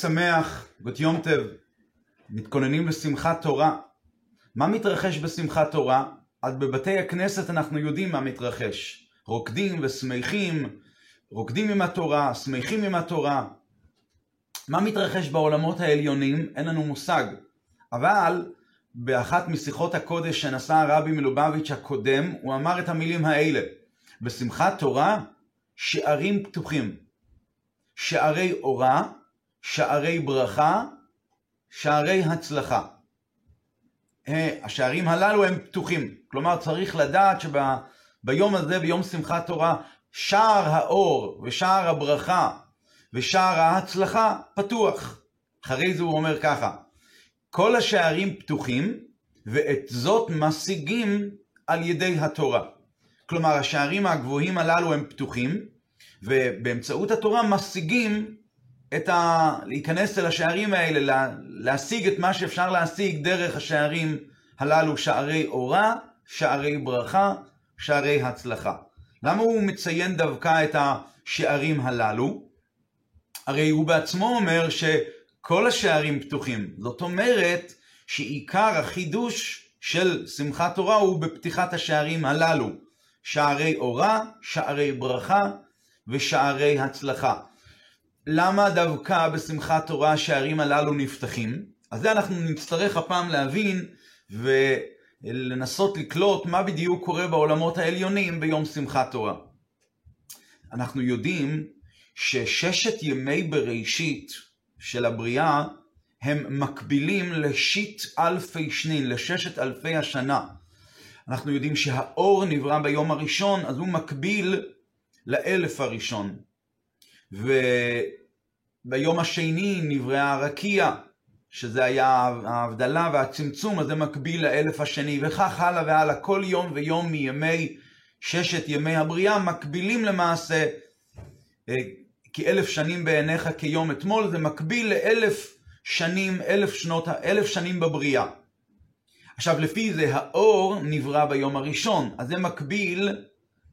שמח, בת יום טב, מתכוננים לשמחת תורה. מה מתרחש בשמחת תורה? אז בבתי הכנסת אנחנו יודעים מה מתרחש. רוקדים ושמחים, רוקדים עם התורה, שמחים עם התורה. מה מתרחש בעולמות העליונים? אין לנו מושג. אבל באחת משיחות הקודש שנשא הרבי מלובביץ' הקודם, הוא אמר את המילים האלה: בשמחת תורה, שערים פתוחים. שערי אורה, שערי ברכה, שערי הצלחה. השערים הללו הם פתוחים. כלומר, צריך לדעת שביום הזה, ביום שמחת תורה, שער האור ושער הברכה ושער ההצלחה פתוח. אחרי זה הוא אומר ככה, כל השערים פתוחים, ואת זאת משיגים על ידי התורה. כלומר, השערים הגבוהים הללו הם פתוחים, ובאמצעות התורה משיגים את ה... להיכנס אל השערים האלה, לה... להשיג את מה שאפשר להשיג דרך השערים הללו, שערי אורה, שערי ברכה, שערי הצלחה. למה הוא מציין דווקא את השערים הללו? הרי הוא בעצמו אומר שכל השערים פתוחים. זאת אומרת שעיקר החידוש של שמחת תורה הוא בפתיחת השערים הללו. שערי אורה, שערי ברכה ושערי הצלחה. למה דווקא בשמחת תורה השערים הללו נפתחים? אז זה אנחנו נצטרך הפעם להבין ולנסות לקלוט מה בדיוק קורה בעולמות העליונים ביום שמחת תורה. אנחנו יודעים שששת ימי בראשית של הבריאה הם מקבילים לשיט אלפי שנין, לששת אלפי השנה. אנחנו יודעים שהאור נברא ביום הראשון, אז הוא מקביל לאלף הראשון. וביום השני נבראה הרקיע, שזה היה ההבדלה והצמצום, אז זה מקביל לאלף השני, וכך הלאה והלאה. כל יום ויום מימי ששת ימי הבריאה מקבילים למעשה, אה, כי אלף שנים בעיניך כיום אתמול, זה מקביל לאלף שנים, אלף שנות, אלף שנים בבריאה. עכשיו, לפי זה האור נברא ביום הראשון, אז זה מקביל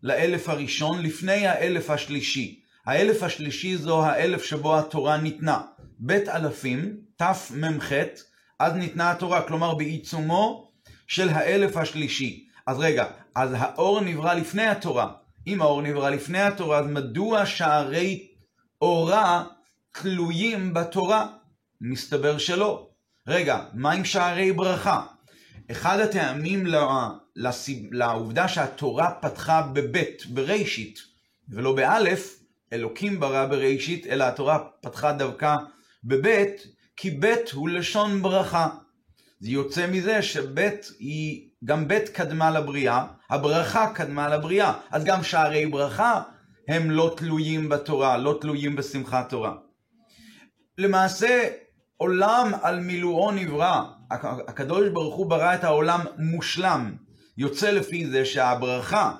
לאלף הראשון לפני האלף השלישי. האלף השלישי זו האלף שבו התורה ניתנה. בית אלפים, תמ"ח, אז ניתנה התורה, כלומר בעיצומו של האלף השלישי. אז רגע, אז האור נברא לפני התורה. אם האור נברא לפני התורה, אז מדוע שערי אורה תלויים בתורה? מסתבר שלא. רגע, מה עם שערי ברכה? אחד הטעמים לעובדה שהתורה פתחה בבית, בראשית, ולא באלף, אלוקים ברא בראשית, אלא התורה פתחה דווקא בבית, כי בית הוא לשון ברכה. זה יוצא מזה שבית היא, גם בית קדמה לבריאה, הברכה קדמה לבריאה, אז גם שערי ברכה הם לא תלויים בתורה, לא תלויים בשמחת תורה. למעשה, עולם על מילואו נברא, הקדוש ברוך הוא ברא את העולם מושלם. יוצא לפי זה שהברכה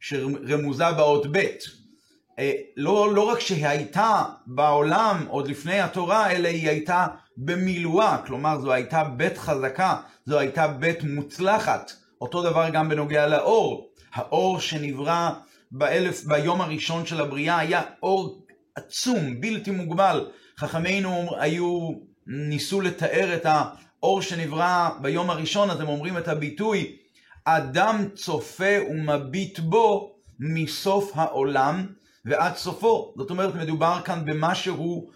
שרמוזה באות ב', לא, לא רק שהיא הייתה בעולם עוד לפני התורה, אלא היא הייתה במילואה, כלומר זו הייתה בית חזקה, זו הייתה בית מוצלחת. אותו דבר גם בנוגע לאור. האור שנברא באלף, ביום הראשון של הבריאה היה אור עצום, בלתי מוגבל. חכמינו היו, ניסו לתאר את האור שנברא ביום הראשון, אז הם אומרים את הביטוי, אדם צופה ומביט בו מסוף העולם ועד סופו. זאת אומרת, מדובר כאן במשהו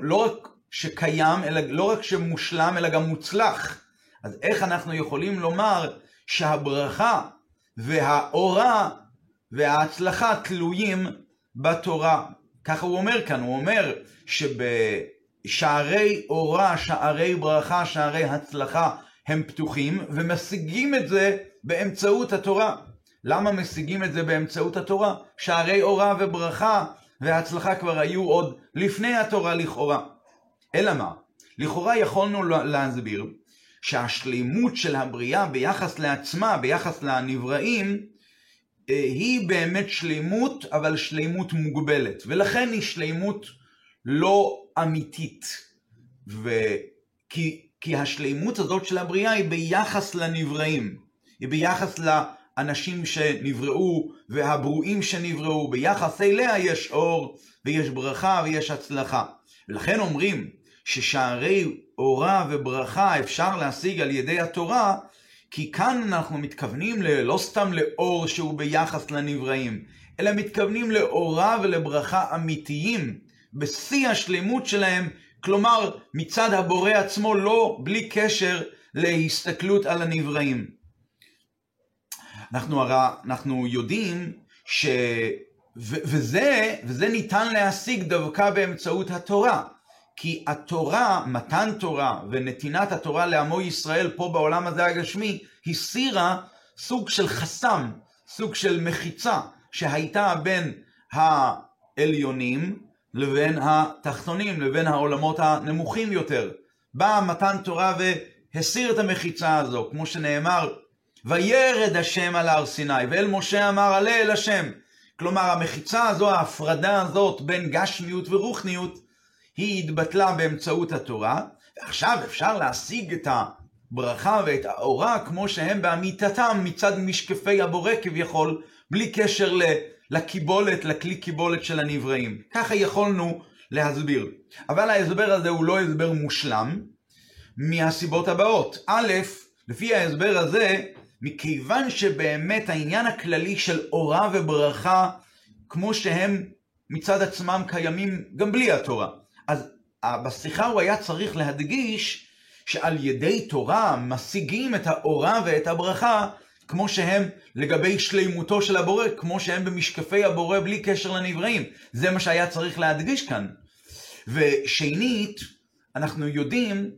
לא רק שקיים, אלא לא רק שמושלם, אלא גם מוצלח. אז איך אנחנו יכולים לומר שהברכה והאורה וההצלחה תלויים בתורה? ככה הוא אומר כאן, הוא אומר שבשערי אורה, שערי ברכה, שערי הצלחה הם פתוחים, ומשיגים את זה באמצעות התורה. למה משיגים את זה באמצעות התורה? שערי אורה וברכה והצלחה כבר היו עוד לפני התורה לכאורה. אלא מה? לכאורה יכולנו להסביר שהשלימות של הבריאה ביחס לעצמה, ביחס לנבראים, אה, היא באמת שלימות, אבל שלימות מוגבלת. ולכן היא שלימות לא אמיתית. וכי, כי השלימות הזאת של הבריאה היא ביחס לנבראים. היא ביחס לאנשים שנבראו והברואים שנבראו. ביחס אליה יש אור ויש ברכה ויש הצלחה. ולכן אומרים ששערי אורה וברכה אפשר להשיג על ידי התורה, כי כאן אנחנו מתכוונים לא סתם לאור שהוא ביחס לנבראים, אלא מתכוונים לאורה ולברכה אמיתיים, בשיא השלמות שלהם, כלומר מצד הבורא עצמו, לא בלי קשר להסתכלות על הנבראים. אנחנו, הרי, אנחנו יודעים ש... ו- וזה, וזה ניתן להשיג דווקא באמצעות התורה. כי התורה, מתן תורה ונתינת התורה לעמו ישראל פה בעולם הזה הגשמי, הסירה סוג של חסם, סוג של מחיצה, שהייתה בין העליונים לבין התחתונים, לבין העולמות הנמוכים יותר. בא מתן תורה והסיר את המחיצה הזו, כמו שנאמר, וירד השם על הר סיני, ואל משה אמר עלה אל השם. כלומר, המחיצה הזו, ההפרדה הזאת בין גשמיות ורוחניות, היא התבטלה באמצעות התורה, ועכשיו אפשר להשיג את הברכה ואת האורה כמו שהם באמיתתם מצד משקפי הבורא כביכול, בלי קשר לקיבולת, לכלי קיבולת של הנבראים. ככה יכולנו להסביר. אבל ההסבר הזה הוא לא הסבר מושלם, מהסיבות הבאות. א', לפי ההסבר הזה, מכיוון שבאמת העניין הכללי של אורה וברכה, כמו שהם מצד עצמם קיימים גם בלי התורה. אז בשיחה הוא היה צריך להדגיש שעל ידי תורה משיגים את האורה ואת הברכה כמו שהם לגבי שלימותו של הבורא, כמו שהם במשקפי הבורא בלי קשר לנבראים. זה מה שהיה צריך להדגיש כאן. ושנית, אנחנו יודעים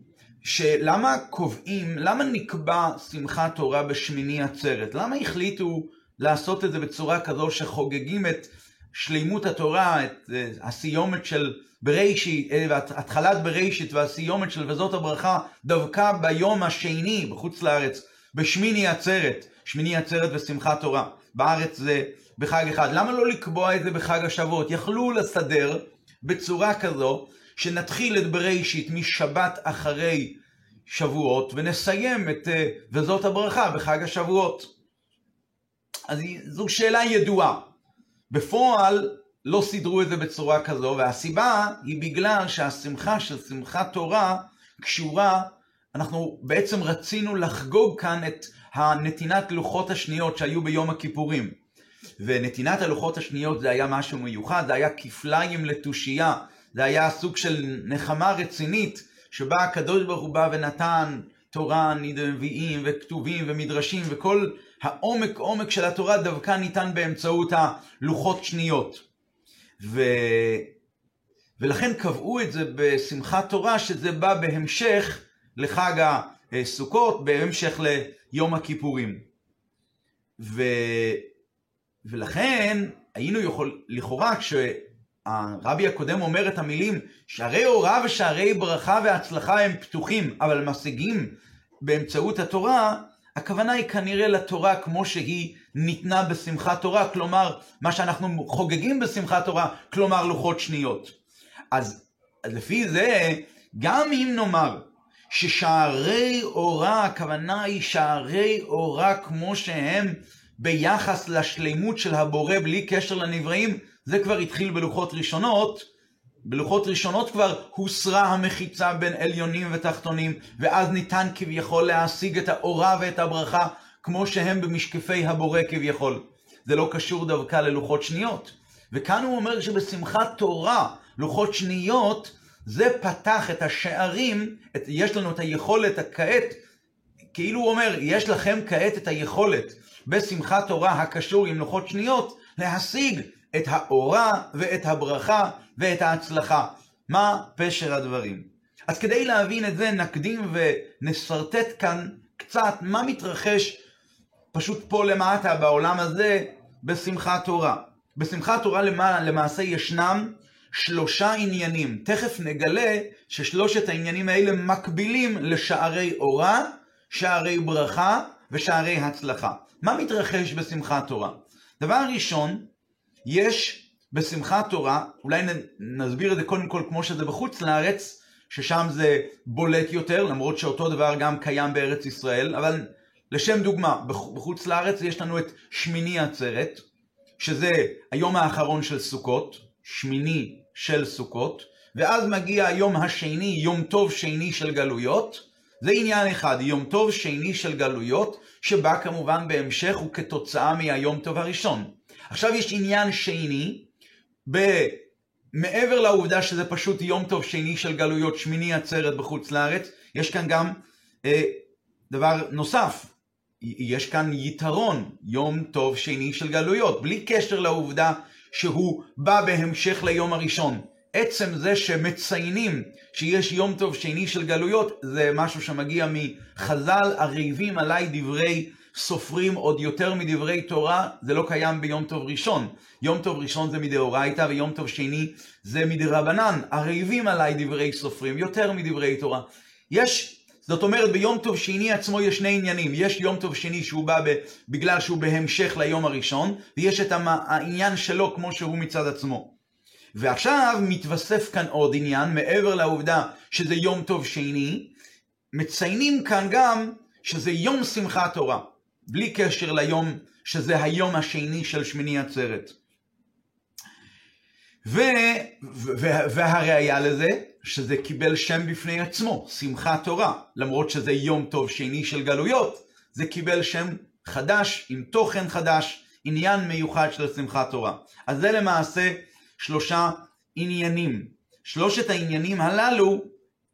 שלמה קובעים, למה נקבע שמחת תורה בשמיני עצרת? למה החליטו לעשות את זה בצורה כזו שחוגגים את שלימות התורה, את אה, הסיומת של בראשית, אה, התחלת בראשית והסיומת של וזאת הברכה, דווקא ביום השני בחוץ לארץ, בשמיני עצרת, שמיני עצרת ושמחת תורה. בארץ זה בחג אחד. למה לא לקבוע את זה בחג השבועות? יכלו לסדר בצורה כזו שנתחיל את בראשית משבת אחרי שבועות ונסיים את אה, וזאת הברכה בחג השבועות. אז זו שאלה ידועה. בפועל לא סידרו את זה בצורה כזו, והסיבה היא בגלל שהשמחה של שמחת תורה קשורה, אנחנו בעצם רצינו לחגוג כאן את הנתינת לוחות השניות שהיו ביום הכיפורים. ונתינת הלוחות השניות זה היה משהו מיוחד, זה היה כפליים לתושייה, זה היה סוג של נחמה רצינית, שבה הקדוש ברוך הוא בא ונתן תורה, נביאים וכתובים ומדרשים וכל העומק עומק של התורה דווקא ניתן באמצעות הלוחות שניות. ו... ולכן קבעו את זה בשמחת תורה, שזה בא בהמשך לחג הסוכות, בהמשך ליום הכיפורים. ו... ולכן היינו יכול, לכאורה, כשהרבי הקודם אומר את המילים, שערי הוראה ושערי ברכה והצלחה הם פתוחים, אבל משיגים באמצעות התורה, הכוונה היא כנראה לתורה כמו שהיא ניתנה בשמחת תורה, כלומר, מה שאנחנו חוגגים בשמחת תורה, כלומר לוחות שניות. אז לפי זה, גם אם נאמר ששערי אורה, הכוונה היא שערי אורה כמו שהם ביחס לשלימות של הבורא בלי קשר לנבראים, זה כבר התחיל בלוחות ראשונות, בלוחות ראשונות כבר הוסרה המחיצה בין עליונים ותחתונים, ואז ניתן כביכול להשיג את האורה ואת הברכה, כמו שהם במשקפי הבורא כביכול. זה לא קשור דווקא ללוחות שניות. וכאן הוא אומר שבשמחת תורה, לוחות שניות, זה פתח את השערים, את, יש לנו את היכולת כעת, כאילו הוא אומר, יש לכם כעת את היכולת בשמחת תורה הקשור עם לוחות שניות, להשיג את האורה ואת הברכה ואת ההצלחה. מה פשר הדברים? אז כדי להבין את זה נקדים ונסרטט כאן קצת מה מתרחש פשוט פה למטה בעולם הזה בשמחת תורה. בשמחת תורה למעשה ישנם שלושה עניינים. תכף נגלה ששלושת העניינים האלה מקבילים לשערי אורה, שערי ברכה ושערי הצלחה. מה מתרחש בשמחת תורה? דבר ראשון, יש בשמחת תורה, אולי נסביר את זה קודם כל כמו שזה בחוץ לארץ, ששם זה בולט יותר, למרות שאותו דבר גם קיים בארץ ישראל, אבל לשם דוגמה, בחוץ לארץ יש לנו את שמיני עצרת, שזה היום האחרון של סוכות, שמיני של סוכות, ואז מגיע היום השני, יום טוב שני של גלויות. זה עניין אחד, יום טוב שני של גלויות, שבא כמובן בהמשך וכתוצאה מהיום טוב הראשון. עכשיו יש עניין שני, ב... מעבר לעובדה שזה פשוט יום טוב שני של גלויות, שמיני עצרת בחוץ לארץ, יש כאן גם אה, דבר נוסף, יש כאן יתרון, יום טוב שני של גלויות, בלי קשר לעובדה שהוא בא בהמשך ליום הראשון. עצם זה שמציינים שיש יום טוב שני של גלויות, זה משהו שמגיע מחז"ל, הרעיבים עליי דברי סופרים עוד יותר מדברי תורה, זה לא קיים ביום טוב ראשון. יום טוב ראשון זה מדאורייתא ויום טוב שני זה מדרבנן. הרעיבים עליי דברי סופרים יותר מדברי תורה. יש, זאת אומרת ביום טוב שני עצמו יש שני עניינים. יש יום טוב שני שהוא בא בגלל שהוא בהמשך ליום הראשון, ויש את העניין שלו כמו שהוא מצד עצמו. ועכשיו מתווסף כאן עוד עניין, מעבר לעובדה שזה יום טוב שני, מציינים כאן גם שזה יום שמחת תורה. בלי קשר ליום שזה היום השני של שמיני עצרת. ו... והראיה לזה, שזה קיבל שם בפני עצמו, שמחת תורה, למרות שזה יום טוב שני של גלויות, זה קיבל שם חדש, עם תוכן חדש, עניין מיוחד של שמחת תורה. אז זה למעשה שלושה עניינים. שלושת העניינים הללו,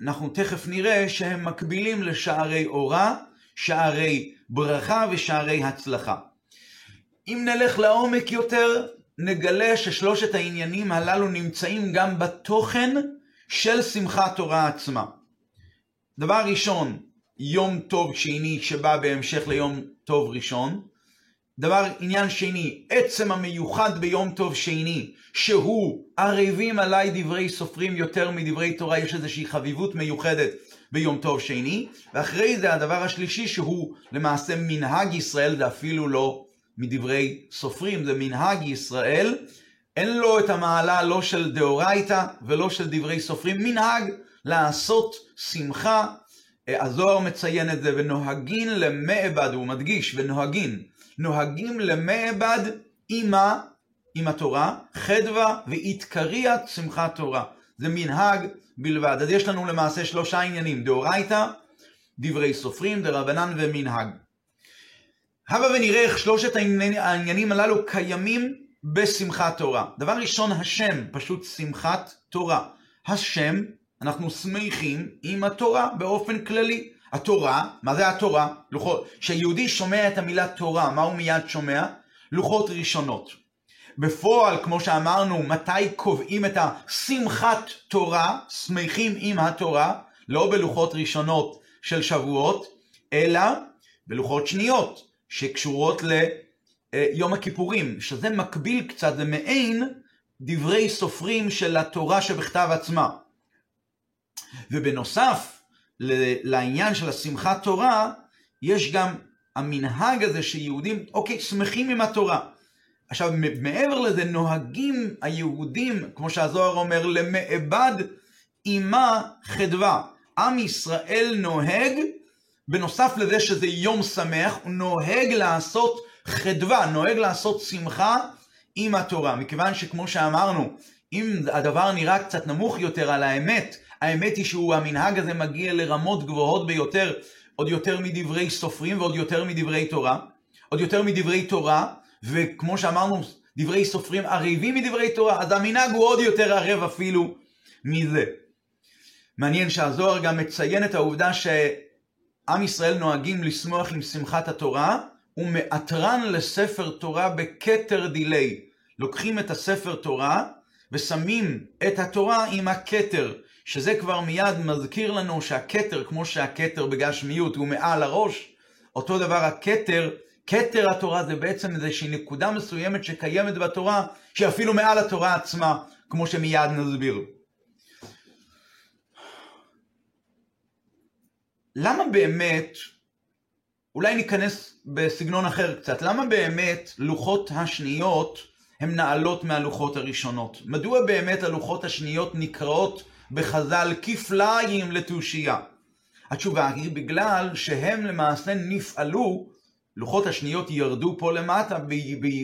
אנחנו תכף נראה שהם מקבילים לשערי אורה, שערי ברכה ושערי הצלחה. אם נלך לעומק יותר, נגלה ששלושת העניינים הללו נמצאים גם בתוכן של שמחת תורה עצמה. דבר ראשון, יום טוב שני שבא בהמשך ליום טוב ראשון. דבר, עניין שני, עצם המיוחד ביום טוב שני, שהוא ערבים עליי דברי סופרים יותר מדברי תורה, יש איזושהי חביבות מיוחדת ביום טוב שני, ואחרי זה הדבר השלישי שהוא למעשה מנהג ישראל, זה אפילו לא מדברי סופרים, זה מנהג ישראל, אין לו את המעלה לא של דאורייתא ולא של דברי סופרים, מנהג לעשות שמחה, הזוהר מציין את זה, ונוהגין למעבד, הוא מדגיש, ונוהגין, נוהגים למעבד עמה, עם התורה, חדווה ואיתקריית שמחת תורה. זה מנהג בלבד. אז יש לנו למעשה שלושה עניינים, דאורייתא, דברי סופרים, דרבנן ומנהג. הבה ונראה איך שלושת העניינים הללו קיימים בשמחת תורה. דבר ראשון, השם, פשוט שמחת תורה. השם, אנחנו שמחים עם התורה באופן כללי. התורה, מה זה התורה? לוחות. כשיהודי שומע את המילה תורה, מה הוא מיד שומע? לוחות ראשונות. בפועל, כמו שאמרנו, מתי קובעים את השמחת תורה, שמחים עם התורה, לא בלוחות ראשונות של שבועות, אלא בלוחות שניות, שקשורות ליום הכיפורים, שזה מקביל קצת, זה מעין דברי סופרים של התורה שבכתב עצמה. ובנוסף לעניין של השמחת תורה, יש גם המנהג הזה שיהודים, אוקיי, שמחים עם התורה. עכשיו, מעבר לזה, נוהגים היהודים, כמו שהזוהר אומר, למעבד עימה חדווה. עם ישראל נוהג, בנוסף לזה שזה יום שמח, הוא נוהג לעשות חדווה, נוהג לעשות שמחה עם התורה. מכיוון שכמו שאמרנו, אם הדבר נראה קצת נמוך יותר על האמת, האמת היא שהמנהג הזה מגיע לרמות גבוהות ביותר, עוד יותר מדברי סופרים ועוד יותר מדברי תורה. עוד יותר מדברי תורה, וכמו שאמרנו, דברי סופרים ערבים מדברי תורה, אז המנהג הוא עוד יותר ערב אפילו מזה. מעניין שהזוהר גם מציין את העובדה שעם ישראל נוהגים לשמוח עם שמחת התורה, ומאתרן לספר תורה בכתר דיליי. לוקחים את הספר תורה ושמים את התורה עם הכתר, שזה כבר מיד מזכיר לנו שהכתר, כמו שהכתר בגשמיות הוא מעל הראש, אותו דבר הכתר כתר התורה זה בעצם איזושהי נקודה מסוימת שקיימת בתורה, שהיא אפילו מעל התורה עצמה, כמו שמיד נסביר. למה באמת, אולי ניכנס בסגנון אחר קצת, למה באמת לוחות השניות הן נעלות מהלוחות הראשונות? מדוע באמת הלוחות השניות נקראות בחז"ל כפליים לתושייה? התשובה היא בגלל שהם למעשה נפעלו לוחות השניות ירדו פה למטה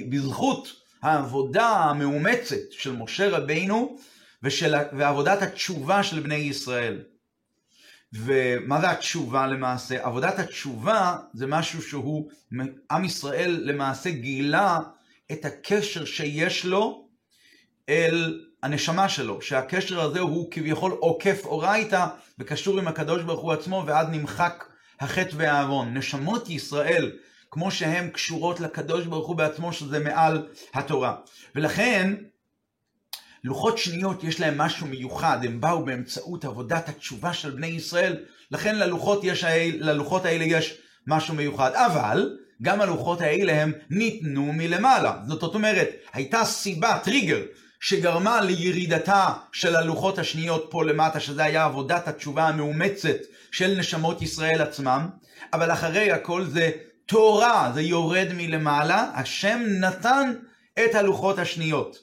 בזכות העבודה המאומצת של משה רבינו ושל, ועבודת התשובה של בני ישראל. ומה זה התשובה למעשה? עבודת התשובה זה משהו שהוא, עם ישראל למעשה גילה את הקשר שיש לו אל הנשמה שלו, שהקשר הזה הוא כביכול עוקף אורייתא וקשור עם הקדוש ברוך הוא עצמו ועד נמחק החטא והעוון. נשמות ישראל, כמו שהן קשורות לקדוש ברוך הוא בעצמו, שזה מעל התורה. ולכן, לוחות שניות יש להם משהו מיוחד, הם באו באמצעות עבודת התשובה של בני ישראל, לכן ללוחות, יש, ללוחות האלה יש משהו מיוחד. אבל, גם הלוחות האלה הם ניתנו מלמעלה. זאת אומרת, הייתה סיבה, טריגר, שגרמה לירידתה של הלוחות השניות פה למטה, שזה היה עבודת התשובה המאומצת של נשמות ישראל עצמם, אבל אחרי הכל זה תורה, זה יורד מלמעלה, השם נתן את הלוחות השניות.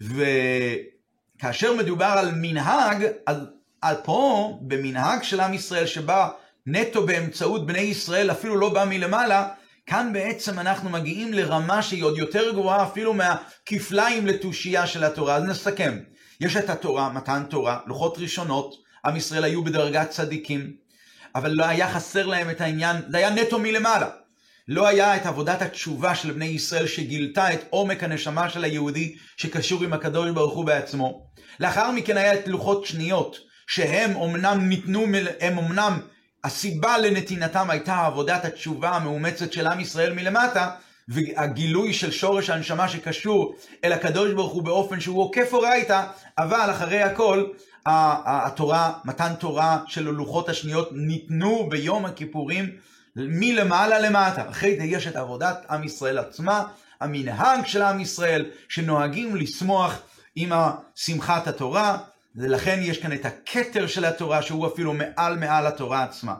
וכאשר מדובר על מנהג, אז על פה, במנהג של עם ישראל שבא נטו באמצעות בני ישראל, אפילו לא בא מלמעלה, כאן בעצם אנחנו מגיעים לרמה שהיא עוד יותר גבוהה אפילו מהכפליים לתושייה של התורה. אז נסכם. יש את התורה, מתן תורה, לוחות ראשונות, עם ישראל היו בדרגת צדיקים, אבל לא היה חסר להם את העניין, זה היה נטו מלמעלה. לא היה את עבודת התשובה של בני ישראל שגילתה את עומק הנשמה של היהודי שקשור עם הקדוש ברוך הוא בעצמו. לאחר מכן היה את לוחות שניות, שהם אמנם ניתנו, הם אמנם הסיבה לנתינתם הייתה עבודת התשובה המאומצת של עם ישראל מלמטה, והגילוי של שורש הנשמה שקשור אל הקדוש ברוך הוא באופן שהוא עוקף אורייתא, אבל אחרי הכל, התורה, מתן תורה של הלוחות השניות ניתנו ביום הכיפורים מלמעלה למטה. אחרי זה יש את עבודת עם ישראל עצמה, המנהג של עם ישראל, שנוהגים לשמוח עם שמחת התורה, ולכן יש כאן את הכתר של התורה שהוא אפילו מעל מעל התורה עצמה.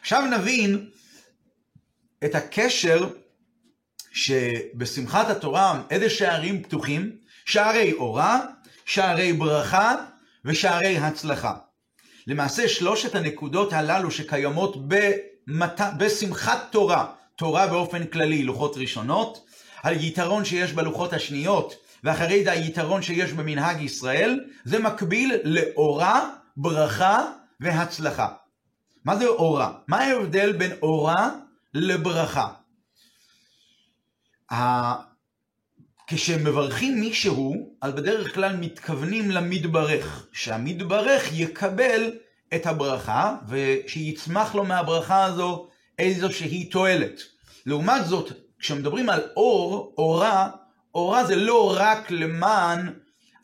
עכשיו נבין את הקשר שבשמחת התורה איזה שערים פתוחים? שערי אורה, שערי ברכה ושערי הצלחה. למעשה שלושת הנקודות הללו שקיימות במת... בשמחת תורה, תורה באופן כללי, לוחות ראשונות, היתרון שיש בלוחות השניות ואחרי זה היתרון שיש במנהג ישראל, זה מקביל לאורה, ברכה והצלחה. מה זה אורה? מה ההבדל בין אורה לברכה? כשמברכים מישהו, אז בדרך כלל מתכוונים למתברך, שהמתברך יקבל את הברכה, ושיצמח לו מהברכה הזו איזושהי תועלת. לעומת זאת, כשמדברים על אור, אורה, אורה זה לא רק למען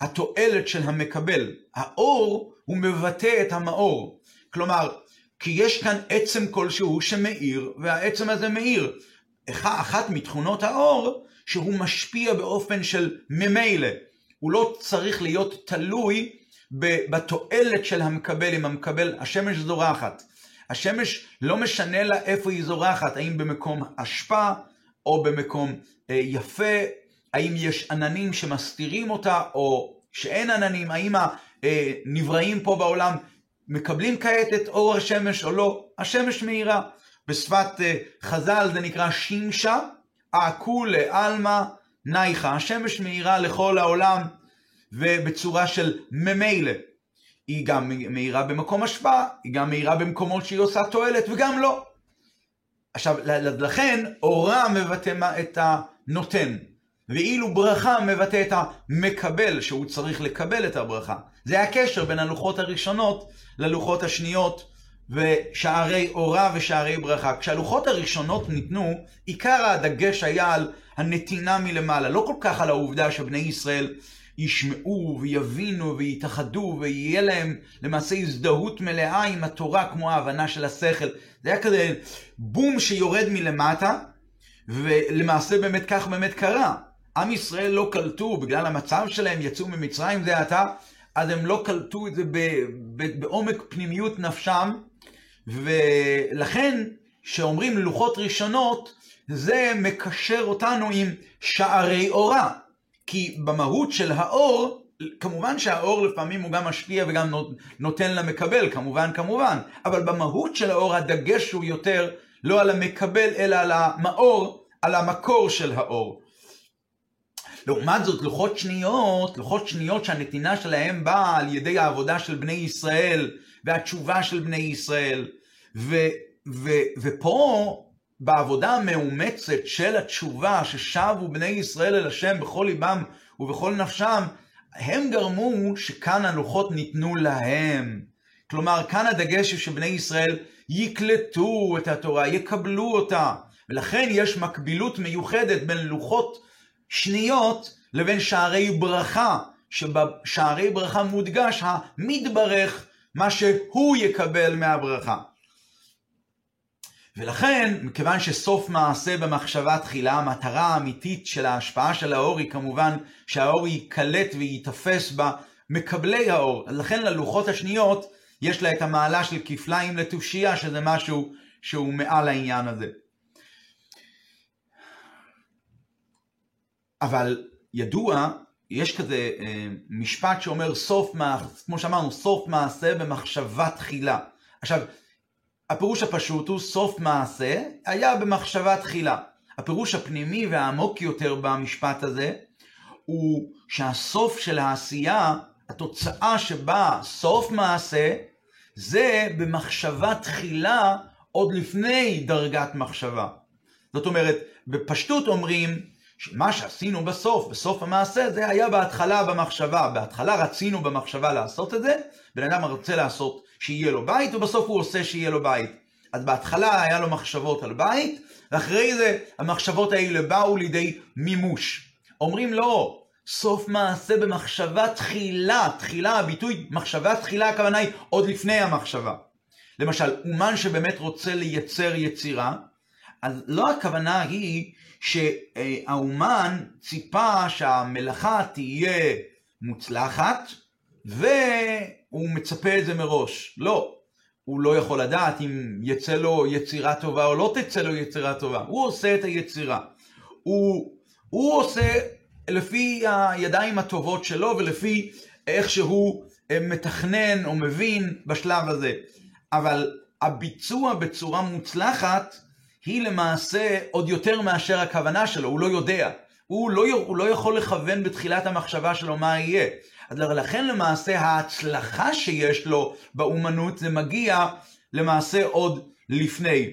התועלת של המקבל. האור הוא מבטא את המאור. כלומר, כי יש כאן עצם כלשהו שמאיר, והעצם הזה מאיר. אחת מתכונות האור, שהוא משפיע באופן של ממילא. הוא לא צריך להיות תלוי בתועלת של המקבל, אם המקבל, השמש זורחת. השמש לא משנה לה איפה היא זורחת, האם במקום אשפה, או במקום אה, יפה, האם יש עננים שמסתירים אותה, או שאין עננים, האם הנבראים פה בעולם מקבלים כעת את אור השמש או לא? השמש מאירה. בשפת אה, חז"ל זה נקרא שימשה, אקולה עלמא נייחה. השמש מאירה לכל העולם ובצורה של ממילא. היא גם מאירה במקום השפעה, היא גם מאירה במקומות שהיא עושה תועלת וגם לא. עכשיו, לכן אורה מבטא את הנותן. ואילו ברכה מבטא את המקבל, שהוא צריך לקבל את הברכה. זה הקשר בין הלוחות הראשונות ללוחות השניות ושערי אורה ושערי ברכה. כשהלוחות הראשונות ניתנו, עיקר הדגש היה על הנתינה מלמעלה, לא כל כך על העובדה שבני ישראל ישמעו ויבינו ויתאחדו ויהיה להם למעשה הזדהות מלאה עם התורה כמו ההבנה של השכל. זה היה כזה בום שיורד מלמטה, ולמעשה באמת כך באמת קרה. עם ישראל לא קלטו, בגלל המצב שלהם, יצאו ממצרים זה עתה, אז הם לא קלטו את זה בעומק פנימיות נפשם, ולכן, כשאומרים לוחות ראשונות, זה מקשר אותנו עם שערי אורה. כי במהות של האור, כמובן שהאור לפעמים הוא גם משפיע וגם נותן למקבל, כמובן, כמובן, אבל במהות של האור הדגש הוא יותר לא על המקבל, אלא על המאור, על המקור של האור. לעומת זאת, לוחות שניות, לוחות שניות שהנתינה שלהם באה על ידי העבודה של בני ישראל והתשובה של בני ישראל. ו, ו, ופה, בעבודה המאומצת של התשובה ששבו בני ישראל אל השם בכל ליבם ובכל נפשם, הם גרמו שכאן הלוחות ניתנו להם. כלומר, כאן הדגש הוא שבני ישראל יקלטו את התורה, יקבלו אותה. ולכן יש מקבילות מיוחדת בין לוחות שניות לבין שערי ברכה, שבשערי ברכה מודגש המתברך, מה שהוא יקבל מהברכה. ולכן, מכיוון שסוף מעשה במחשבה תחילה, המטרה האמיתית של ההשפעה של האור היא כמובן שהאור ייקלט וייתפס במקבלי האור. לכן ללוחות השניות יש לה את המעלה של כפליים לתושייה, שזה משהו שהוא מעל העניין הזה. אבל ידוע, יש כזה אה, משפט שאומר סוף, כמו שאמרנו, סוף מעשה במחשבה תחילה. עכשיו, הפירוש הפשוט הוא סוף מעשה היה במחשבה תחילה. הפירוש הפנימי והעמוק יותר במשפט הזה הוא שהסוף של העשייה, התוצאה שבה סוף מעשה, זה במחשבה תחילה עוד לפני דרגת מחשבה. זאת אומרת, בפשטות אומרים שמה שעשינו בסוף, בסוף המעשה, זה היה בהתחלה במחשבה. בהתחלה רצינו במחשבה לעשות את זה, בן אדם רוצה לעשות שיהיה לו בית, ובסוף הוא עושה שיהיה לו בית. אז בהתחלה היה לו מחשבות על בית, ואחרי זה המחשבות האלה באו לידי מימוש. אומרים לא, סוף מעשה במחשבה תחילה, תחילה, הביטוי מחשבה תחילה, הכוונה היא עוד לפני המחשבה. למשל, אומן שבאמת רוצה לייצר יצירה, אז לא הכוונה היא שהאומן ציפה שהמלאכה תהיה מוצלחת, והוא מצפה את זה מראש. לא. הוא לא יכול לדעת אם יצא לו יצירה טובה או לא תצא לו יצירה טובה. הוא עושה את היצירה. הוא, הוא עושה לפי הידיים הטובות שלו ולפי איך שהוא אה, מתכנן או מבין בשלב הזה. אבל הביצוע בצורה מוצלחת היא למעשה עוד יותר מאשר הכוונה שלו, הוא לא יודע. הוא לא, הוא לא יכול לכוון בתחילת המחשבה שלו מה יהיה. אז לכן למעשה ההצלחה שיש לו באומנות זה מגיע למעשה עוד לפני.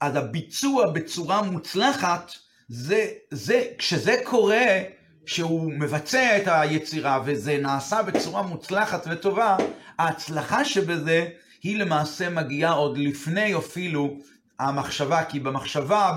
אז הביצוע בצורה מוצלחת, זה, זה, כשזה קורה, שהוא מבצע את היצירה וזה נעשה בצורה מוצלחת וטובה, ההצלחה שבזה היא למעשה מגיעה עוד לפני אפילו המחשבה, כי במחשבה,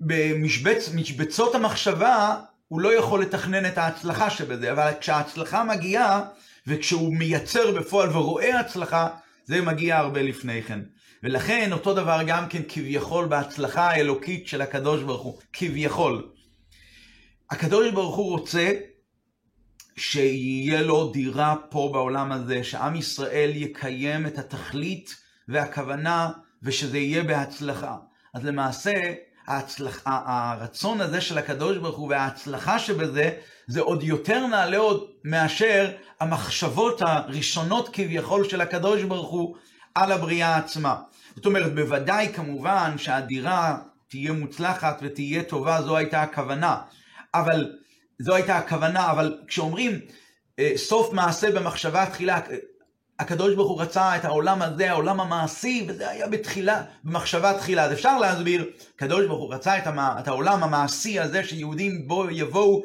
במשבצות המחשבה, הוא לא יכול לתכנן את ההצלחה שבזה, אבל כשההצלחה מגיעה, וכשהוא מייצר בפועל ורואה הצלחה, זה מגיע הרבה לפני כן. ולכן אותו דבר גם כן כביכול בהצלחה האלוקית של הקדוש ברוך הוא, כביכול. הקדוש ברוך הוא רוצה שיהיה לו דירה פה בעולם הזה, שעם ישראל יקיים את התכלית והכוונה, ושזה יהיה בהצלחה. אז למעשה, ההצלח, הרצון הזה של הקדוש ברוך הוא וההצלחה שבזה, זה עוד יותר נעלה עוד מאשר המחשבות הראשונות כביכול של הקדוש ברוך הוא על הבריאה עצמה. זאת אומרת, בוודאי כמובן שהדירה תהיה מוצלחת ותהיה טובה, זו הייתה הכוונה. אבל, זו הייתה הכוונה, אבל כשאומרים אה, סוף מעשה במחשבה תחילה, הקדוש ברוך הוא רצה את העולם הזה, העולם המעשי, וזה היה בתחילה, במחשבה תחילה. אז אפשר להסביר, הקדוש ברוך הוא רצה את, המ, את העולם המעשי הזה, שיהודים בו יבואו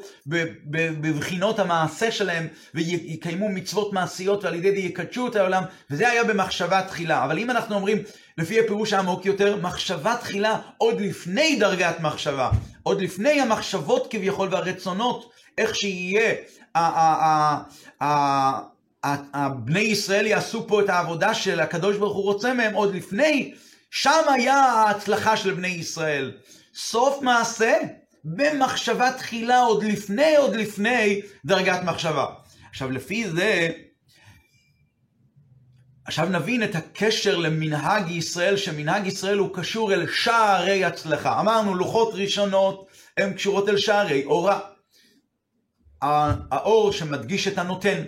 בבחינות המעשה שלהם, ויקיימו מצוות מעשיות, ועל ידי זה יקדשו את העולם, וזה היה במחשבה תחילה. אבל אם אנחנו אומרים, לפי הפירוש העמוק יותר, מחשבה תחילה עוד לפני דרגת מחשבה, עוד לפני המחשבות כביכול והרצונות, איך שיהיה בני ישראל יעשו פה את העבודה של הקדוש ברוך הוא רוצה מהם עוד לפני, שם היה ההצלחה של בני ישראל. סוף מעשה במחשבה תחילה עוד לפני, עוד לפני דרגת מחשבה. עכשיו לפי זה, עכשיו נבין את הקשר למנהג ישראל, שמנהג ישראל הוא קשור אל שערי הצלחה. אמרנו, לוחות ראשונות הן קשורות אל שערי אורה. האור שמדגיש את הנותן.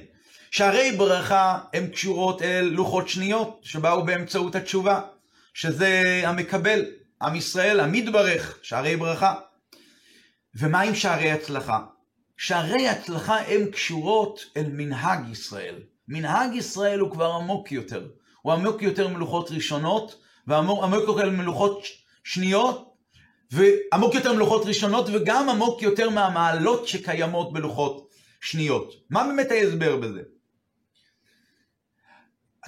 שערי ברכה הן קשורות אל לוחות שניות שבאו באמצעות התשובה, שזה המקבל, עם ישראל המתברך, שערי ברכה. ומה עם שערי הצלחה? שערי הצלחה הן קשורות אל מנהג ישראל. מנהג ישראל הוא כבר עמוק יותר. הוא עמוק יותר מלוחות ראשונות, ועמוק יותר מלוחות שניות, ועמוק יותר מלוחות ראשונות, וגם עמוק יותר מהמעלות שקיימות בלוחות שניות. מה באמת ההסבר בזה?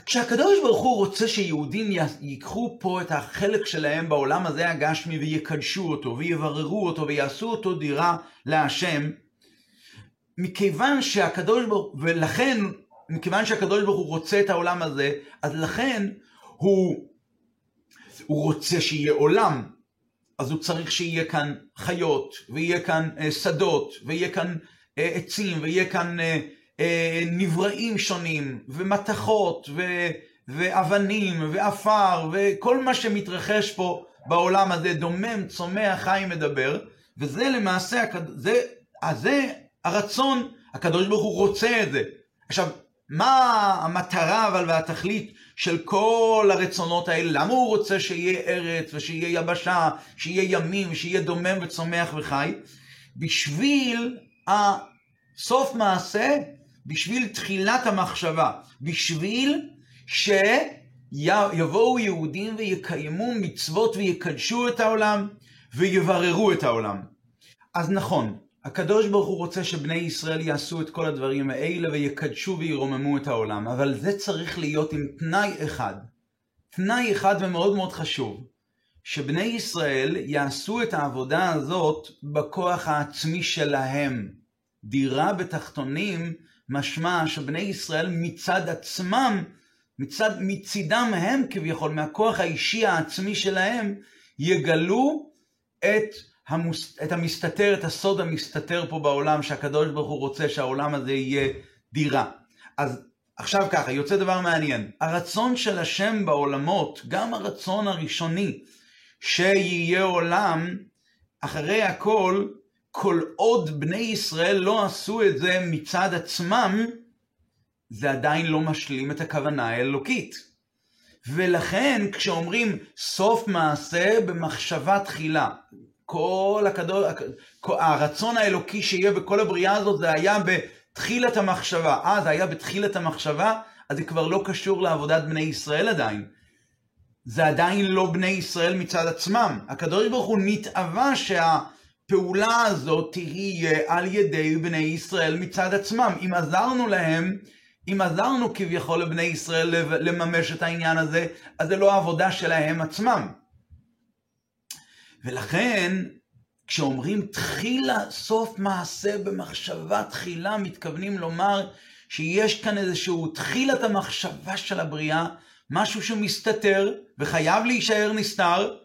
כשהקדוש ברוך הוא רוצה שיהודים ייקחו פה את החלק שלהם בעולם הזה הגשמי ויקדשו אותו ויבררו אותו ויעשו אותו דירה להשם, מכיוון שהקדוש ברוך הוא, ולכן, מכיוון שהקדוש ברוך הוא רוצה את העולם הזה, אז לכן הוא, הוא רוצה שיהיה עולם, אז הוא צריך שיהיה כאן חיות, ויהיה כאן אה, שדות, ויהיה כאן אה, עצים, ויהיה כאן אה, אה, נבראים שונים, ומתכות, ו, ואבנים, ועפר, וכל מה שמתרחש פה בעולם הזה, דומם, צומח, חי, מדבר, וזה למעשה, זה, זה הרצון, הקדוש ברוך הוא רוצה את זה. עכשיו, מה המטרה אבל והתכלית של כל הרצונות האלה? למה הוא רוצה שיהיה ארץ ושיהיה יבשה, שיהיה ימים, שיהיה דומם וצומח וחי? בשביל הסוף מעשה בשביל תחילת המחשבה, בשביל שיבואו יהודים ויקיימו מצוות ויקדשו את העולם ויבררו את העולם. אז נכון, הקדוש ברוך הוא רוצה שבני ישראל יעשו את כל הדברים האלה ויקדשו וירוממו את העולם, אבל זה צריך להיות עם תנאי אחד. תנאי אחד ומאוד מאוד חשוב, שבני ישראל יעשו את העבודה הזאת בכוח העצמי שלהם. דירה בתחתונים משמע שבני ישראל מצד עצמם, מצד, מצידם הם כביכול, מהכוח האישי העצמי שלהם, יגלו את, המוס, את המסתתר, את הסוד המסתתר פה בעולם, שהקדוש ברוך הוא רוצה שהעולם הזה יהיה דירה. אז עכשיו ככה, יוצא דבר מעניין. הרצון של השם בעולמות, גם הרצון הראשוני, שיהיה עולם, אחרי הכל, כל עוד בני ישראל לא עשו את זה מצד עצמם, זה עדיין לא משלים את הכוונה האלוקית. ולכן כשאומרים סוף מעשה במחשבה תחילה, כל הכדור, הרצון האלוקי שיהיה בכל הבריאה הזאת זה היה בתחילת המחשבה. אה, זה היה בתחילת המחשבה, אז זה כבר לא קשור לעבודת בני ישראל עדיין. זה עדיין לא בני ישראל מצד עצמם. הקדוש ברוך הוא נתאווה שה... הפעולה הזאת תהיה על ידי בני ישראל מצד עצמם. אם עזרנו להם, אם עזרנו כביכול לבני ישראל לממש את העניין הזה, אז זה לא העבודה שלהם עצמם. ולכן, כשאומרים תחילה, סוף מעשה במחשבה תחילה, מתכוונים לומר שיש כאן איזשהו תחילת המחשבה של הבריאה, משהו שמסתתר וחייב להישאר נסתר,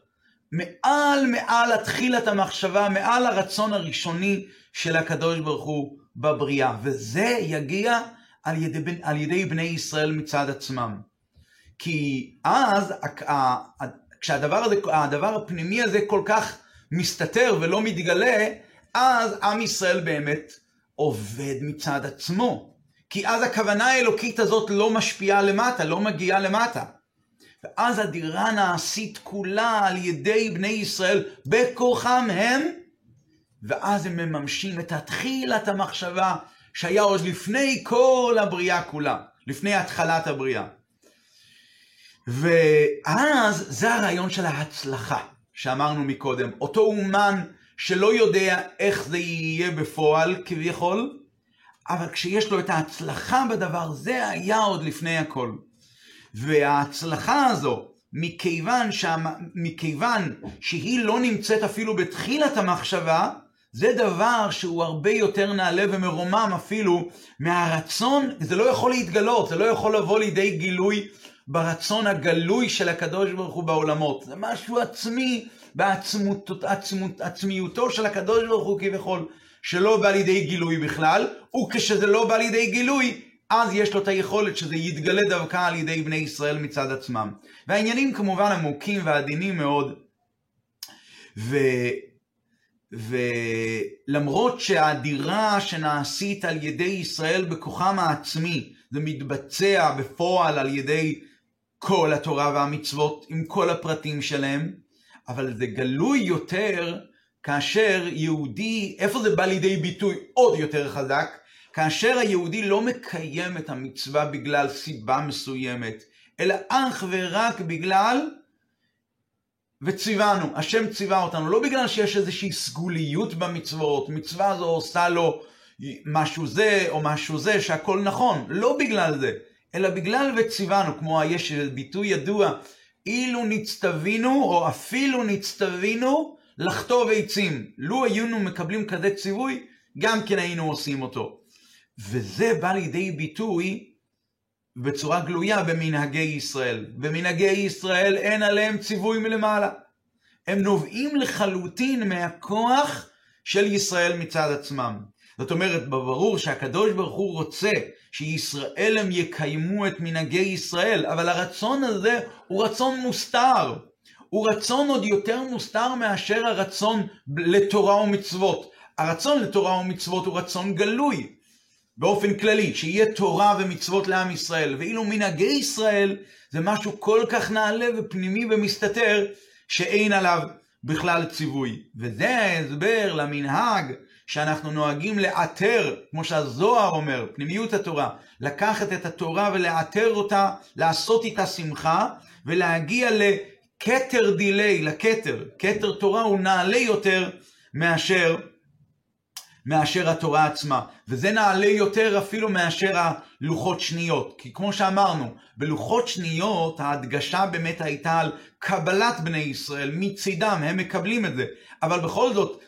מעל מעל התחילת המחשבה, מעל הרצון הראשוני של הקדוש ברוך הוא בבריאה. וזה יגיע על ידי, על ידי בני ישראל מצד עצמם. כי אז, כשהדבר הזה, הדבר הפנימי הזה כל כך מסתתר ולא מתגלה, אז עם ישראל באמת עובד מצד עצמו. כי אז הכוונה האלוקית הזאת לא משפיעה למטה, לא מגיעה למטה. ואז הדירה נעשית כולה על ידי בני ישראל בכוחם הם, ואז הם מממשים את התחילת המחשבה שהיה עוד לפני כל הבריאה כולה, לפני התחלת הבריאה. ואז זה הרעיון של ההצלחה שאמרנו מקודם. אותו אומן שלא יודע איך זה יהיה בפועל כביכול, אבל כשיש לו את ההצלחה בדבר, זה היה עוד לפני הכל. וההצלחה הזו, מכיוון, שמה, מכיוון שהיא לא נמצאת אפילו בתחילת המחשבה, זה דבר שהוא הרבה יותר נעלה ומרומם אפילו מהרצון, זה לא יכול להתגלות, זה לא יכול לבוא לידי גילוי ברצון הגלוי של הקדוש ברוך הוא בעולמות. זה משהו עצמי בעצמיותו של הקדוש ברוך הוא כביכול, שלא בא לידי גילוי בכלל, וכשזה לא בא לידי גילוי, אז יש לו את היכולת שזה יתגלה דווקא על ידי בני ישראל מצד עצמם. והעניינים כמובן עמוקים ועדינים מאוד, ו... ולמרות שהדירה שנעשית על ידי ישראל בכוחם העצמי, זה מתבצע בפועל על ידי כל התורה והמצוות עם כל הפרטים שלהם, אבל זה גלוי יותר כאשר יהודי, איפה זה בא לידי ביטוי עוד יותר חזק? כאשר היהודי לא מקיים את המצווה בגלל סיבה מסוימת, אלא אך ורק בגלל וציוונו, השם ציווה אותנו, לא בגלל שיש איזושהי סגוליות במצוות, מצווה זו עושה לו משהו זה או משהו זה, שהכל נכון, לא בגלל זה, אלא בגלל וציוונו, כמו יש ביטוי ידוע, אילו נצטווינו או אפילו נצטווינו לחטוב עצים. לו היינו מקבלים כזה ציווי, גם כן היינו עושים אותו. וזה בא לידי ביטוי בצורה גלויה במנהגי ישראל. במנהגי ישראל אין עליהם ציווי מלמעלה. הם נובעים לחלוטין מהכוח של ישראל מצד עצמם. זאת אומרת, בברור שהקדוש ברוך הוא רוצה שישראל הם יקיימו את מנהגי ישראל, אבל הרצון הזה הוא רצון מוסתר. הוא רצון עוד יותר מוסתר מאשר הרצון לתורה ומצוות. הרצון לתורה ומצוות הוא רצון גלוי. באופן כללי, שיהיה תורה ומצוות לעם ישראל, ואילו מנהגי ישראל זה משהו כל כך נעלה ופנימי ומסתתר, שאין עליו בכלל ציווי. וזה ההסבר למנהג שאנחנו נוהגים לעטר, כמו שהזוהר אומר, פנימיות התורה, לקחת את התורה ולעטר אותה, לעשות איתה שמחה, ולהגיע לכתר דילי, לכתר. כתר תורה הוא נעלה יותר מאשר מאשר התורה עצמה, וזה נעלה יותר אפילו מאשר הלוחות שניות, כי כמו שאמרנו, בלוחות שניות ההדגשה באמת הייתה על קבלת בני ישראל מצידם, הם מקבלים את זה, אבל בכל זאת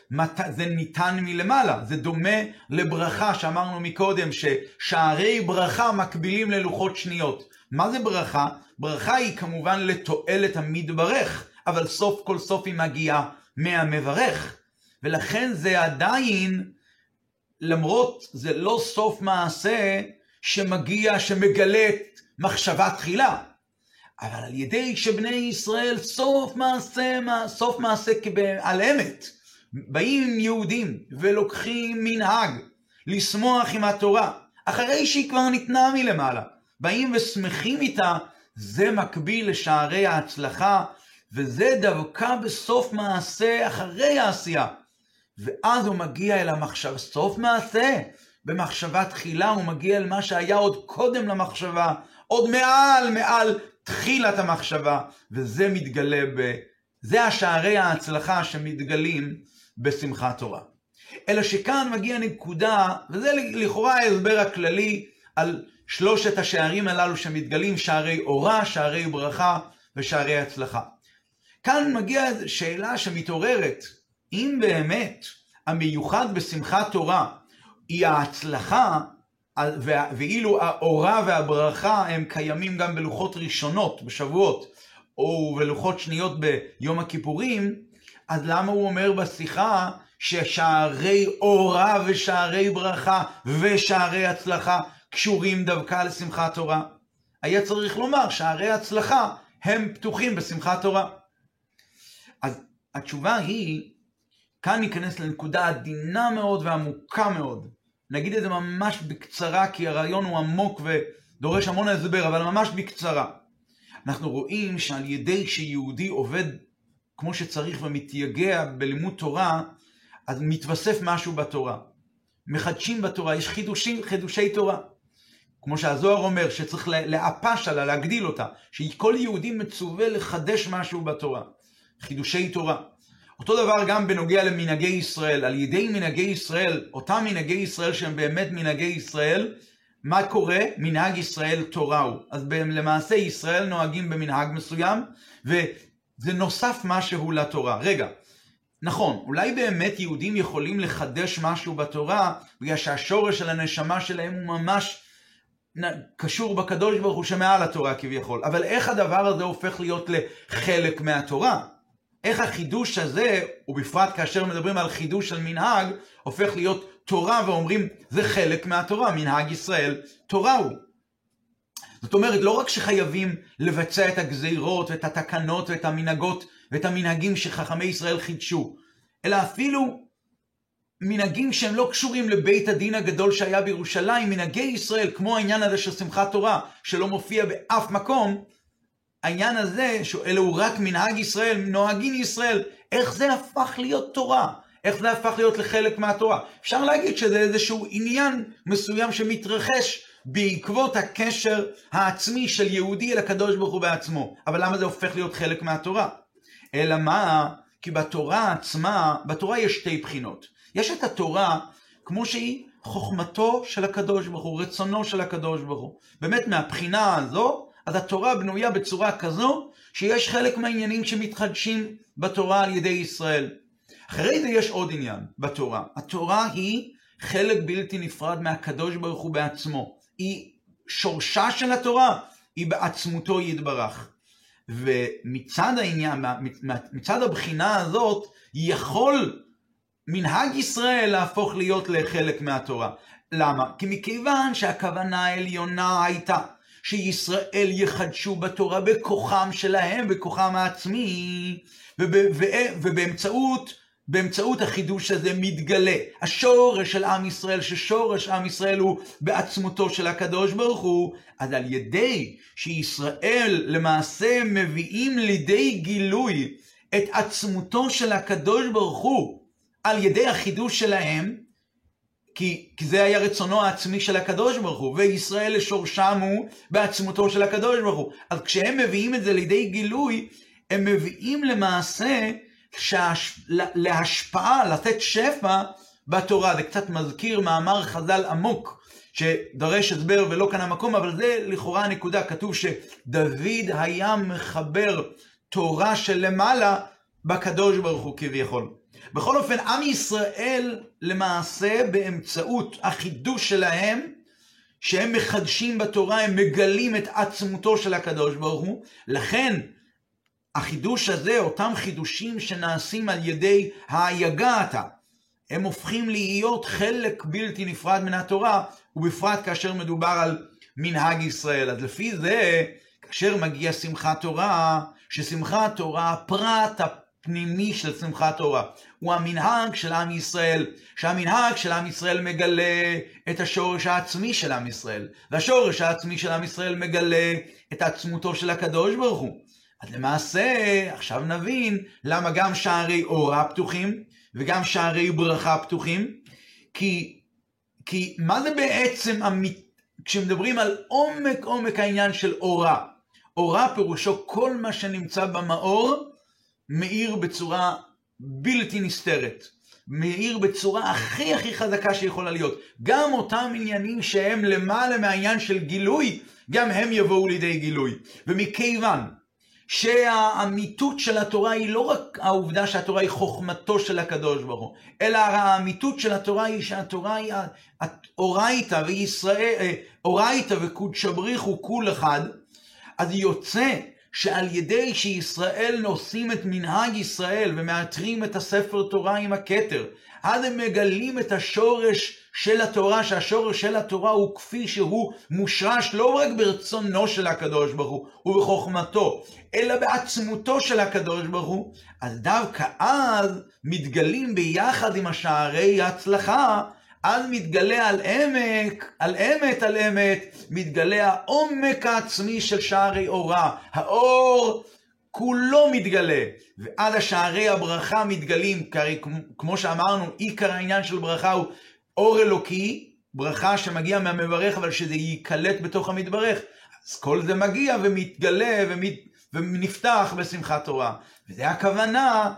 זה ניתן מלמעלה, זה דומה לברכה שאמרנו מקודם, ששערי ברכה מקבילים ללוחות שניות. מה זה ברכה? ברכה היא כמובן לתועלת המתברך, אבל סוף כל סוף היא מגיעה מהמברך. ולכן זה עדיין למרות זה לא סוף מעשה שמגיע, שמגלה את מחשבה תחילה. אבל על ידי שבני ישראל סוף מעשה, סוף מעשה על אמת, באים יהודים ולוקחים מנהג לשמוח עם התורה, אחרי שהיא כבר ניתנה מלמעלה, באים ושמחים איתה, זה מקביל לשערי ההצלחה, וזה דווקא בסוף מעשה אחרי העשייה. ואז הוא מגיע אל המחשב, סוף מעשה. במחשבה תחילה הוא מגיע אל מה שהיה עוד קודם למחשבה, עוד מעל מעל תחילת המחשבה, וזה מתגלה ב... זה השערי ההצלחה שמתגלים בשמחת תורה. אלא שכאן מגיע נקודה, וזה לכאורה ההסבר הכללי על שלושת השערים הללו שמתגלים, שערי אורה, שערי ברכה ושערי הצלחה. כאן מגיעה שאלה שמתעוררת, אם באמת המיוחד בשמחת תורה היא ההצלחה, ואילו האורה והברכה הם קיימים גם בלוחות ראשונות, בשבועות, או בלוחות שניות ביום הכיפורים, אז למה הוא אומר בשיחה ששערי אורה ושערי ברכה ושערי הצלחה קשורים דווקא לשמחת תורה? היה צריך לומר שערי הצלחה הם פתוחים בשמחת תורה. אז התשובה היא כאן ניכנס לנקודה עדינה מאוד ועמוקה מאוד. נגיד את זה ממש בקצרה, כי הרעיון הוא עמוק ודורש המון הסבר, אבל ממש בקצרה. אנחנו רואים שעל ידי שיהודי עובד כמו שצריך ומתייגע בלימוד תורה, אז מתווסף משהו בתורה. מחדשים בתורה, יש חידושים, חידושי תורה. כמו שהזוהר אומר, שצריך להפש עליה, להגדיל אותה, שכל יהודי מצווה לחדש משהו בתורה. חידושי תורה. אותו דבר גם בנוגע למנהגי ישראל. על ידי מנהגי ישראל, אותם מנהגי ישראל שהם באמת מנהגי ישראל, מה קורה? מנהג ישראל תורה הוא. אז למעשה ישראל נוהגים במנהג מסוים, וזה נוסף משהו לתורה. רגע, נכון, אולי באמת יהודים יכולים לחדש משהו בתורה, בגלל שהשורש של הנשמה שלהם הוא ממש קשור בקדוש ברוך הוא שמעל התורה כביכול. אבל איך הדבר הזה הופך להיות לחלק מהתורה? איך החידוש הזה, ובפרט כאשר מדברים על חידוש של מנהג, הופך להיות תורה ואומרים, זה חלק מהתורה, מנהג ישראל, תורה הוא. זאת אומרת, לא רק שחייבים לבצע את הגזירות ואת התקנות ואת המנהגות ואת המנהגים שחכמי ישראל חידשו, אלא אפילו מנהגים שהם לא קשורים לבית הדין הגדול שהיה בירושלים, מנהגי ישראל, כמו העניין הזה של שמחת תורה, שלא מופיע באף מקום, העניין הזה, שאלה הוא רק מנהג ישראל, נוהגים ישראל, איך זה הפך להיות תורה? איך זה הפך להיות לחלק מהתורה? אפשר להגיד שזה איזשהו עניין מסוים שמתרחש בעקבות הקשר העצמי של יהודי אל הקדוש ברוך הוא בעצמו. אבל למה זה הופך להיות חלק מהתורה? אלא מה? כי בתורה עצמה, בתורה יש שתי בחינות. יש את התורה כמו שהיא חוכמתו של הקדוש ברוך הוא, רצונו של הקדוש ברוך הוא. באמת מהבחינה הזו, אז התורה בנויה בצורה כזו, שיש חלק מהעניינים שמתחדשים בתורה על ידי ישראל. אחרי זה יש עוד עניין בתורה. התורה היא חלק בלתי נפרד מהקדוש ברוך הוא בעצמו. היא שורשה של התורה, היא בעצמותו יתברך. ומצד העניין, מצד הבחינה הזאת, יכול מנהג ישראל להפוך להיות לחלק מהתורה. למה? כי מכיוון שהכוונה העליונה הייתה שישראל יחדשו בתורה בכוחם שלהם, בכוחם העצמי, ובאמצעות באמצעות החידוש הזה מתגלה השורש של עם ישראל, ששורש עם ישראל הוא בעצמותו של הקדוש ברוך הוא, אז על ידי שישראל למעשה מביאים לידי גילוי את עצמותו של הקדוש ברוך הוא על ידי החידוש שלהם, כי, כי זה היה רצונו העצמי של הקדוש ברוך הוא, וישראל לשורשם הוא בעצמותו של הקדוש ברוך הוא. אז כשהם מביאים את זה לידי גילוי, הם מביאים למעשה שהש... להשפעה, לתת שפע בתורה. זה קצת מזכיר מאמר חז"ל עמוק, שדורש הסבר ולא כאן המקום, אבל זה לכאורה הנקודה. כתוב שדוד היה מחבר תורה שלמעלה בקדוש ברוך הוא כביכול. בכל אופן, עם ישראל למעשה באמצעות החידוש שלהם, שהם מחדשים בתורה, הם מגלים את עצמותו של הקדוש ברוך הוא. לכן, החידוש הזה, אותם חידושים שנעשים על ידי היגעתה, הם הופכים להיות חלק בלתי נפרד מן התורה, ובפרט כאשר מדובר על מנהג ישראל. אז לפי זה, כאשר מגיע שמחת תורה, ששמחת תורה, הפרט הפנימי של שמחת תורה, הוא המנהג של עם ישראל, שהמנהג של עם ישראל מגלה את השורש העצמי של עם ישראל, והשורש העצמי של עם ישראל מגלה את עצמותו של הקדוש ברוך הוא. אז למעשה, עכשיו נבין למה גם שערי אורה פתוחים וגם שערי ברכה פתוחים, כי, כי מה זה בעצם, המית... כשמדברים על עומק עומק העניין של אורה, אורה פירושו כל מה שנמצא במאור מאיר בצורה בלתי נסתרת. מאיר בצורה הכי הכי חזקה שיכולה להיות. גם אותם עניינים שהם למעלה מהעניין של גילוי, גם הם יבואו לידי גילוי. ומכיוון שהאמיתות של התורה היא לא רק העובדה שהתורה היא חוכמתו של הקדוש ברוך הוא, אלא האמיתות של התורה היא שהתורה היא אורייתא וישראל, אה, אורייתא וקודשא בריך הוא כול אחד, אז יוצא שעל ידי שישראל נושאים את מנהג ישראל ומאתרים את הספר תורה עם הכתר, אז הם מגלים את השורש של התורה, שהשורש של התורה הוא כפי שהוא מושרש לא רק ברצונו של הקדוש ברוך הוא ובחוכמתו, אלא בעצמותו של הקדוש ברוך הוא, אז דווקא אז מתגלים ביחד עם השערי ההצלחה, אז מתגלה על עמק, על אמת על אמת, מתגלה העומק העצמי של שערי אורה. האור כולו מתגלה, ועד השערי הברכה מתגלים, כי כמו שאמרנו, עיקר העניין של ברכה הוא אור אלוקי, ברכה שמגיע מהמברך, אבל שזה ייקלט בתוך המתברך. אז כל זה מגיע ומתגלה ומת, ונפתח בשמחת תורה. וזה הכוונה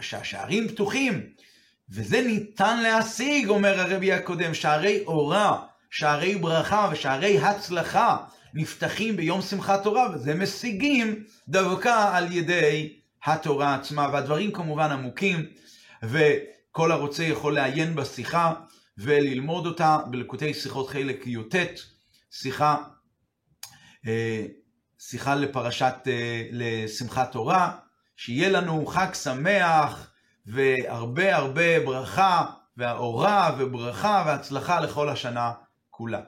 שהשערים פתוחים, וזה ניתן להשיג, אומר הרבי הקודם, שערי אורה, שערי ברכה ושערי הצלחה נפתחים ביום שמחת תורה, וזה משיגים דווקא על ידי התורה עצמה. והדברים כמובן עמוקים, וכל הרוצה יכול לעיין בשיחה וללמוד אותה בלקוטי שיחות חלק י"ט, שיחה, אה, שיחה לפרשת, אה, לשמחת תורה, שיהיה לנו חג שמח והרבה הרבה ברכה, והאורה וברכה והצלחה לכל השנה כולה.